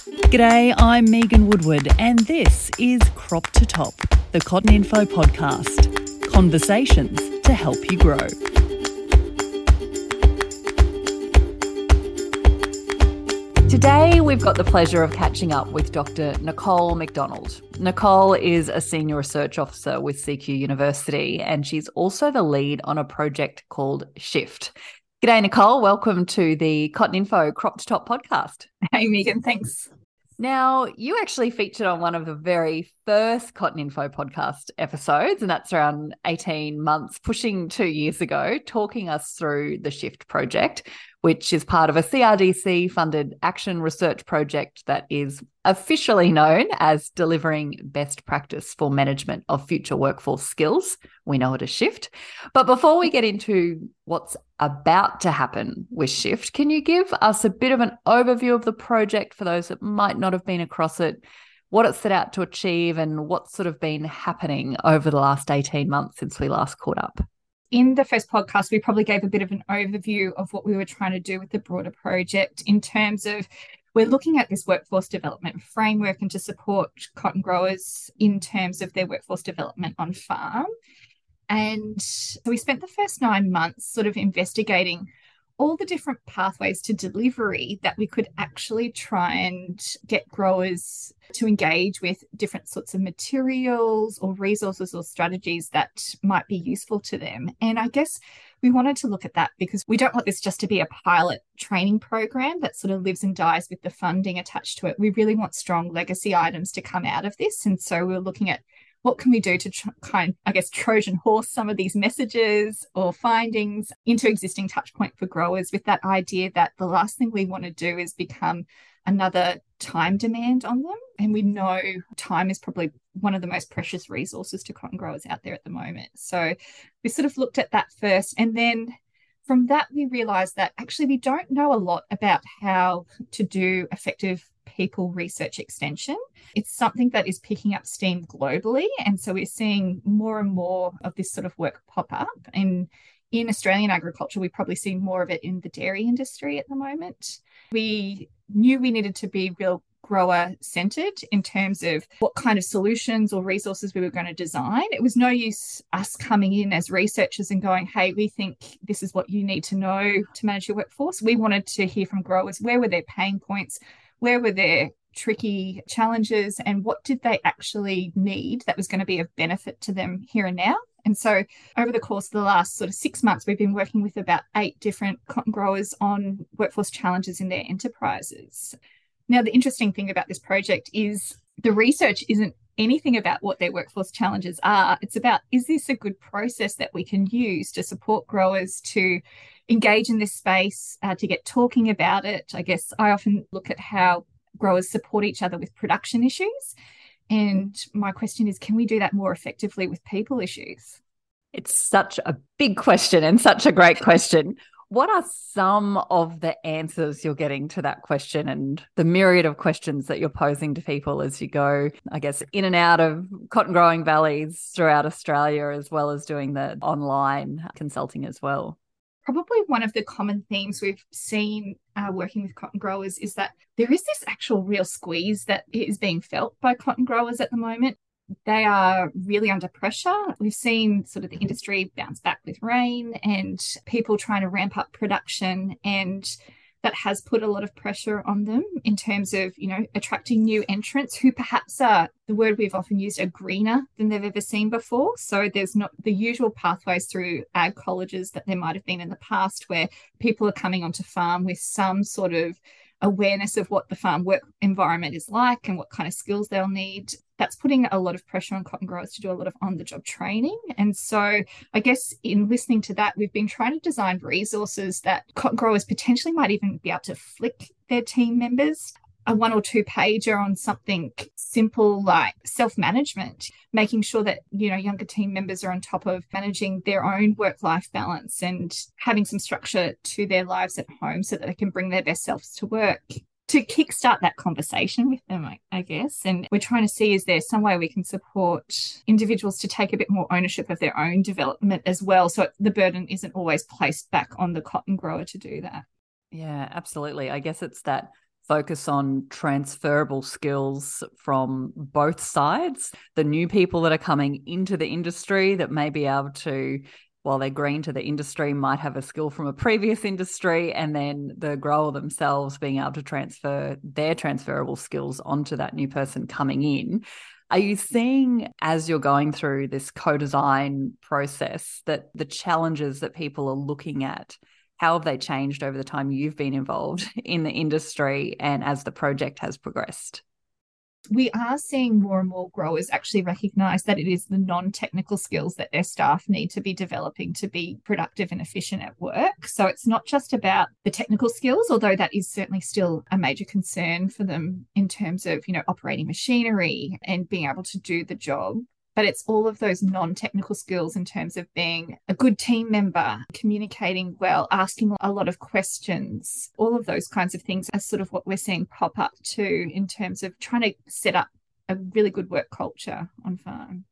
G'day, I'm Megan Woodward, and this is Crop to Top, the Cotton Info podcast. Conversations to help you grow. Today, we've got the pleasure of catching up with Dr. Nicole McDonald. Nicole is a senior research officer with CQ University, and she's also the lead on a project called Shift. G'day, Nicole. Welcome to the Cotton Info Crop to Top podcast. Hey, Megan. Thanks. Now, you actually featured on one of the very first Cotton Info podcast episodes, and that's around 18 months, pushing two years ago, talking us through the Shift project, which is part of a CRDC funded action research project that is officially known as delivering best practice for management of future workforce skills. We know it as Shift. But before we get into what's about to happen with Shift, can you give us a bit of an overview of the project for those that might not have been across it? What it set out to achieve and what's sort of been happening over the last 18 months since we last caught up? In the first podcast, we probably gave a bit of an overview of what we were trying to do with the broader project in terms of we're looking at this workforce development framework and to support cotton growers in terms of their workforce development on farm. And so we spent the first nine months sort of investigating all the different pathways to delivery that we could actually try and get growers to engage with different sorts of materials or resources or strategies that might be useful to them. And I guess we wanted to look at that because we don't want this just to be a pilot training program that sort of lives and dies with the funding attached to it. We really want strong legacy items to come out of this. And so we're looking at what can we do to tr- kind i guess trojan horse some of these messages or findings into existing touch point for growers with that idea that the last thing we want to do is become another time demand on them? And we know time is probably one of the most precious resources to cotton growers out there at the moment. So we sort of looked at that first and then from that we realized that actually we don't know a lot about how to do effective people research extension. It's something that is picking up steam globally. And so we're seeing more and more of this sort of work pop up. And in Australian agriculture, we probably see more of it in the dairy industry at the moment. We knew we needed to be real grower centered in terms of what kind of solutions or resources we were going to design. It was no use us coming in as researchers and going, hey, we think this is what you need to know to manage your workforce. We wanted to hear from growers where were their pain points, where were their tricky challenges and what did they actually need that was going to be of benefit to them here and now. And so, over the course of the last sort of six months, we've been working with about eight different cotton growers on workforce challenges in their enterprises. Now, the interesting thing about this project is the research isn't anything about what their workforce challenges are. It's about is this a good process that we can use to support growers to engage in this space, uh, to get talking about it. I guess I often look at how growers support each other with production issues. And my question is can we do that more effectively with people issues? It's such a big question and such a great question. What are some of the answers you're getting to that question and the myriad of questions that you're posing to people as you go, I guess, in and out of cotton growing valleys throughout Australia, as well as doing the online consulting as well? Probably one of the common themes we've seen uh, working with cotton growers is that there is this actual real squeeze that is being felt by cotton growers at the moment. They are really under pressure. We've seen sort of the industry bounce back with rain and people trying to ramp up production and that has put a lot of pressure on them in terms of you know attracting new entrants who perhaps are the word we've often used are greener than they've ever seen before. So there's not the usual pathways through ag colleges that there might have been in the past where people are coming onto farm with some sort of awareness of what the farm work environment is like and what kind of skills they'll need that's putting a lot of pressure on cotton growers to do a lot of on the job training. And so, I guess in listening to that, we've been trying to design resources that cotton growers potentially might even be able to flick their team members a one or two pager on something simple like self-management making sure that you know younger team members are on top of managing their own work-life balance and having some structure to their lives at home so that they can bring their best selves to work to kickstart that conversation with them, I, I, guess. And we're trying to see is there some way we can support individuals to take a bit more ownership of their own development as well. So the burden isn't always placed back on the cotton grower to do that. Yeah, absolutely. I guess it's that focus on transferable skills from both sides. The new people that are coming into the industry that may be able to while they're green to the industry might have a skill from a previous industry and then the grower themselves being able to transfer their transferable skills onto that new person coming in are you seeing as you're going through this co-design process that the challenges that people are looking at how have they changed over the time you've been involved in the industry and as the project has progressed we are seeing more and more growers actually recognize that it is the non technical skills that their staff need to be developing to be productive and efficient at work. So it's not just about the technical skills, although that is certainly still a major concern for them in terms of, you know, operating machinery and being able to do the job but it's all of those non technical skills in terms of being a good team member, communicating well, asking a lot of questions, all of those kinds of things are sort of what we're seeing pop up too in terms of trying to set up a really good work culture on farm.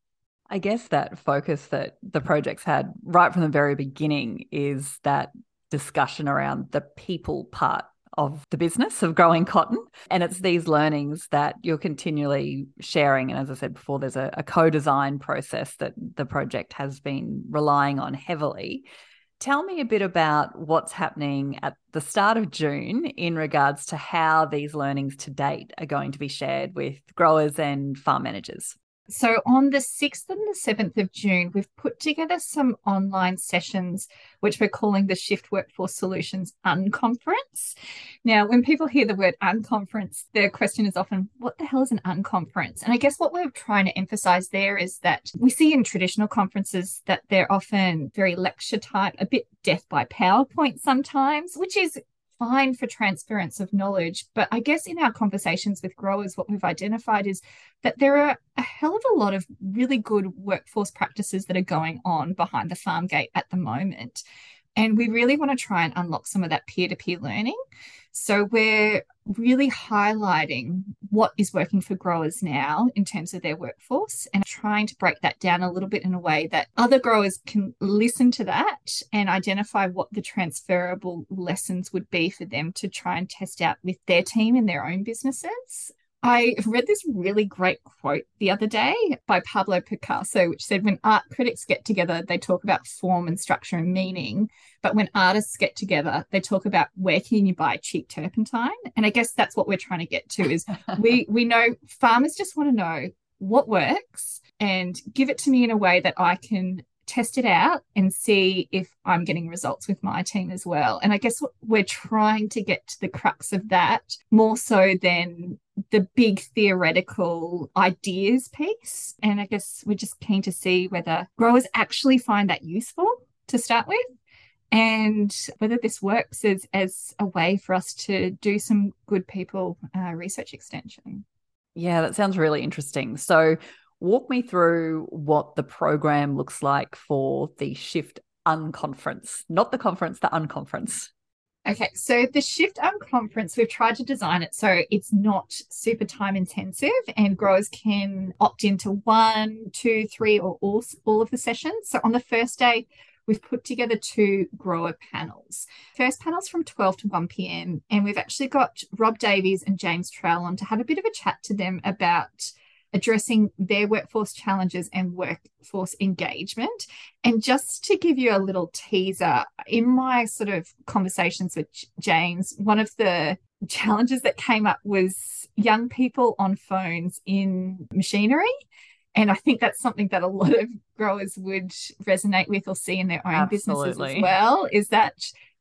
I guess that focus that the project's had right from the very beginning is that discussion around the people part of the business of growing cotton. And it's these learnings that you're continually sharing. And as I said before, there's a, a co design process that the project has been relying on heavily. Tell me a bit about what's happening at the start of June in regards to how these learnings to date are going to be shared with growers and farm managers. So, on the 6th and the 7th of June, we've put together some online sessions, which we're calling the Shift Workforce Solutions Unconference. Now, when people hear the word unconference, their question is often, what the hell is an unconference? And I guess what we're trying to emphasize there is that we see in traditional conferences that they're often very lecture type, a bit death by PowerPoint sometimes, which is fine for transference of knowledge. But I guess in our conversations with growers, what we've identified is that there are a hell of a lot of really good workforce practices that are going on behind the farm gate at the moment. And we really want to try and unlock some of that peer to peer learning. So we're really highlighting what is working for growers now in terms of their workforce and trying to break that down a little bit in a way that other growers can listen to that and identify what the transferable lessons would be for them to try and test out with their team in their own businesses. I read this really great quote the other day by Pablo Picasso, which said, When art critics get together, they talk about form and structure and meaning. But when artists get together, they talk about where can you buy cheap turpentine? And I guess that's what we're trying to get to is we we know farmers just want to know what works and give it to me in a way that I can test it out and see if I'm getting results with my team as well. And I guess we're trying to get to the crux of that more so than the big theoretical ideas piece. And I guess we're just keen to see whether growers actually find that useful to start with and whether this works as, as a way for us to do some good people uh, research extension. Yeah, that sounds really interesting. So, walk me through what the program looks like for the Shift Unconference, not the conference, the Unconference. Okay, so the Shift Unconference, we've tried to design it so it's not super time intensive and growers can opt into one, two, three, or all, all of the sessions. So on the first day, we've put together two grower panels. First panel's from 12 to 1 p.m. And we've actually got Rob Davies and James Trowell on to have a bit of a chat to them about addressing their workforce challenges and workforce engagement. And just to give you a little teaser, in my sort of conversations with James, one of the challenges that came up was young people on phones in machinery. And I think that's something that a lot of growers would resonate with or see in their own Absolutely. businesses as well is that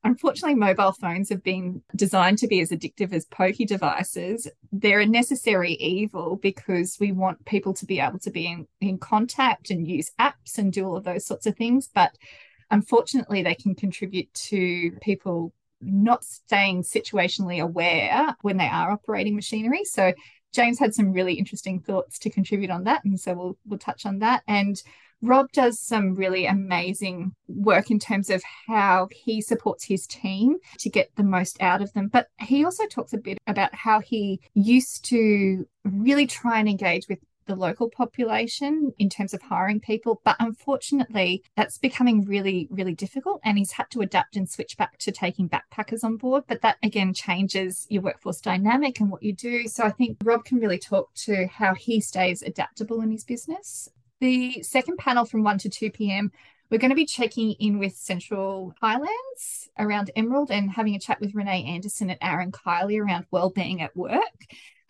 unfortunately mobile phones have been designed to be as addictive as pokie devices. They're a necessary evil because we want people to be able to be in, in contact and use apps and do all of those sorts of things. But unfortunately, they can contribute to people not staying situationally aware when they are operating machinery. So James had some really interesting thoughts to contribute on that, and so we'll we'll touch on that. And Rob does some really amazing work in terms of how he supports his team to get the most out of them. But he also talks a bit about how he used to really try and engage with the local population in terms of hiring people. But unfortunately, that's becoming really, really difficult. And he's had to adapt and switch back to taking backpackers on board. But that again changes your workforce dynamic and what you do. So I think Rob can really talk to how he stays adaptable in his business. The second panel from 1 to 2 p.m. We're going to be checking in with Central Highlands around Emerald and having a chat with Renee Anderson at Aaron Kiley around wellbeing at work.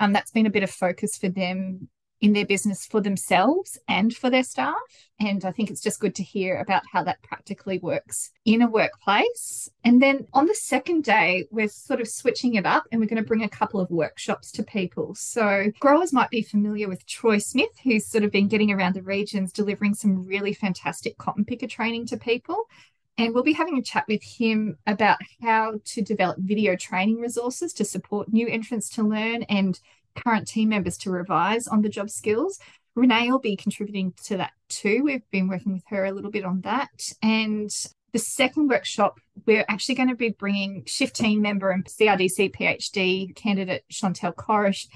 Um, that's been a bit of focus for them in their business for themselves and for their staff. And I think it's just good to hear about how that practically works in a workplace. And then on the second day, we're sort of switching it up and we're going to bring a couple of workshops to people. So growers might be familiar with Troy Smith, who's sort of been getting around the regions delivering some really fantastic cotton picker training to people. And we'll be having a chat with him about how to develop video training resources to support new entrants to learn and current team members to revise on the job skills. Renee will be contributing to that too. We've been working with her a little bit on that. And the second workshop, we're actually going to be bringing shift team member and CRDC PhD candidate Chantel Corish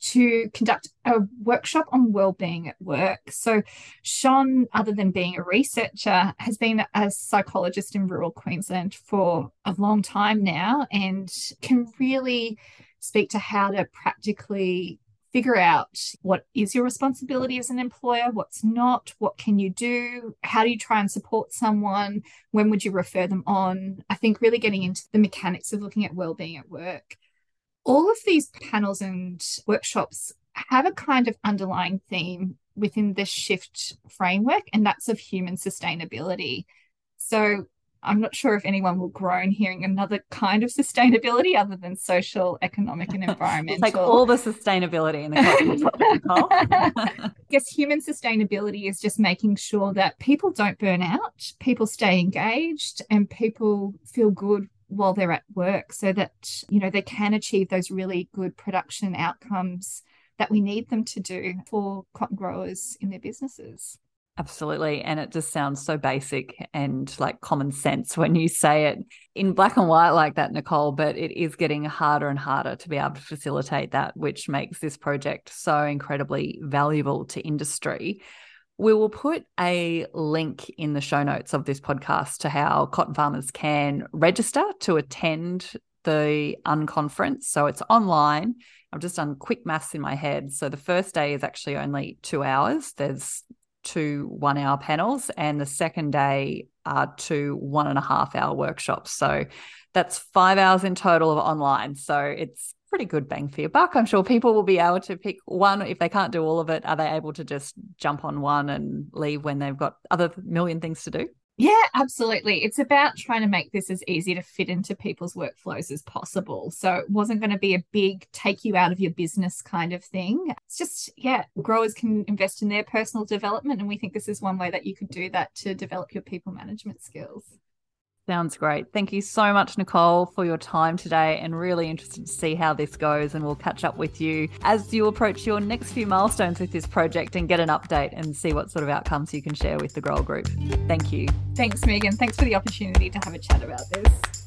to conduct a workshop on well-being at work. So Sean, other than being a researcher, has been a psychologist in rural Queensland for a long time now and can really speak to how to practically figure out what is your responsibility as an employer, what's not, what can you do, how do you try and support someone, when would you refer them on? I think really getting into the mechanics of looking at well-being at work. All of these panels and workshops have a kind of underlying theme within the shift framework, and that's of human sustainability. So I'm not sure if anyone will groan hearing another kind of sustainability other than social, economic, and environmental. like all the sustainability in the I guess human sustainability is just making sure that people don't burn out, people stay engaged, and people feel good while they're at work so that you know they can achieve those really good production outcomes that we need them to do for cotton growers in their businesses. Absolutely. And it just sounds so basic and like common sense when you say it in black and white like that, Nicole. But it is getting harder and harder to be able to facilitate that, which makes this project so incredibly valuable to industry. We will put a link in the show notes of this podcast to how cotton farmers can register to attend the unconference. So it's online. I've just done quick maths in my head. So the first day is actually only two hours. There's two one hour panels, and the second day are two one and a half hour workshops. So that's five hours in total of online. So it's pretty good bang for your buck. I'm sure people will be able to pick one. If they can't do all of it, are they able to just jump on one and leave when they've got other million things to do? Yeah, absolutely. It's about trying to make this as easy to fit into people's workflows as possible. So it wasn't going to be a big take you out of your business kind of thing. It's just, yeah, growers can invest in their personal development. And we think this is one way that you could do that to develop your people management skills. Sounds great. Thank you so much, Nicole, for your time today and really interested to see how this goes. And we'll catch up with you as you approach your next few milestones with this project and get an update and see what sort of outcomes you can share with the Grower Group. Thank you. Thanks, Megan. Thanks for the opportunity to have a chat about this.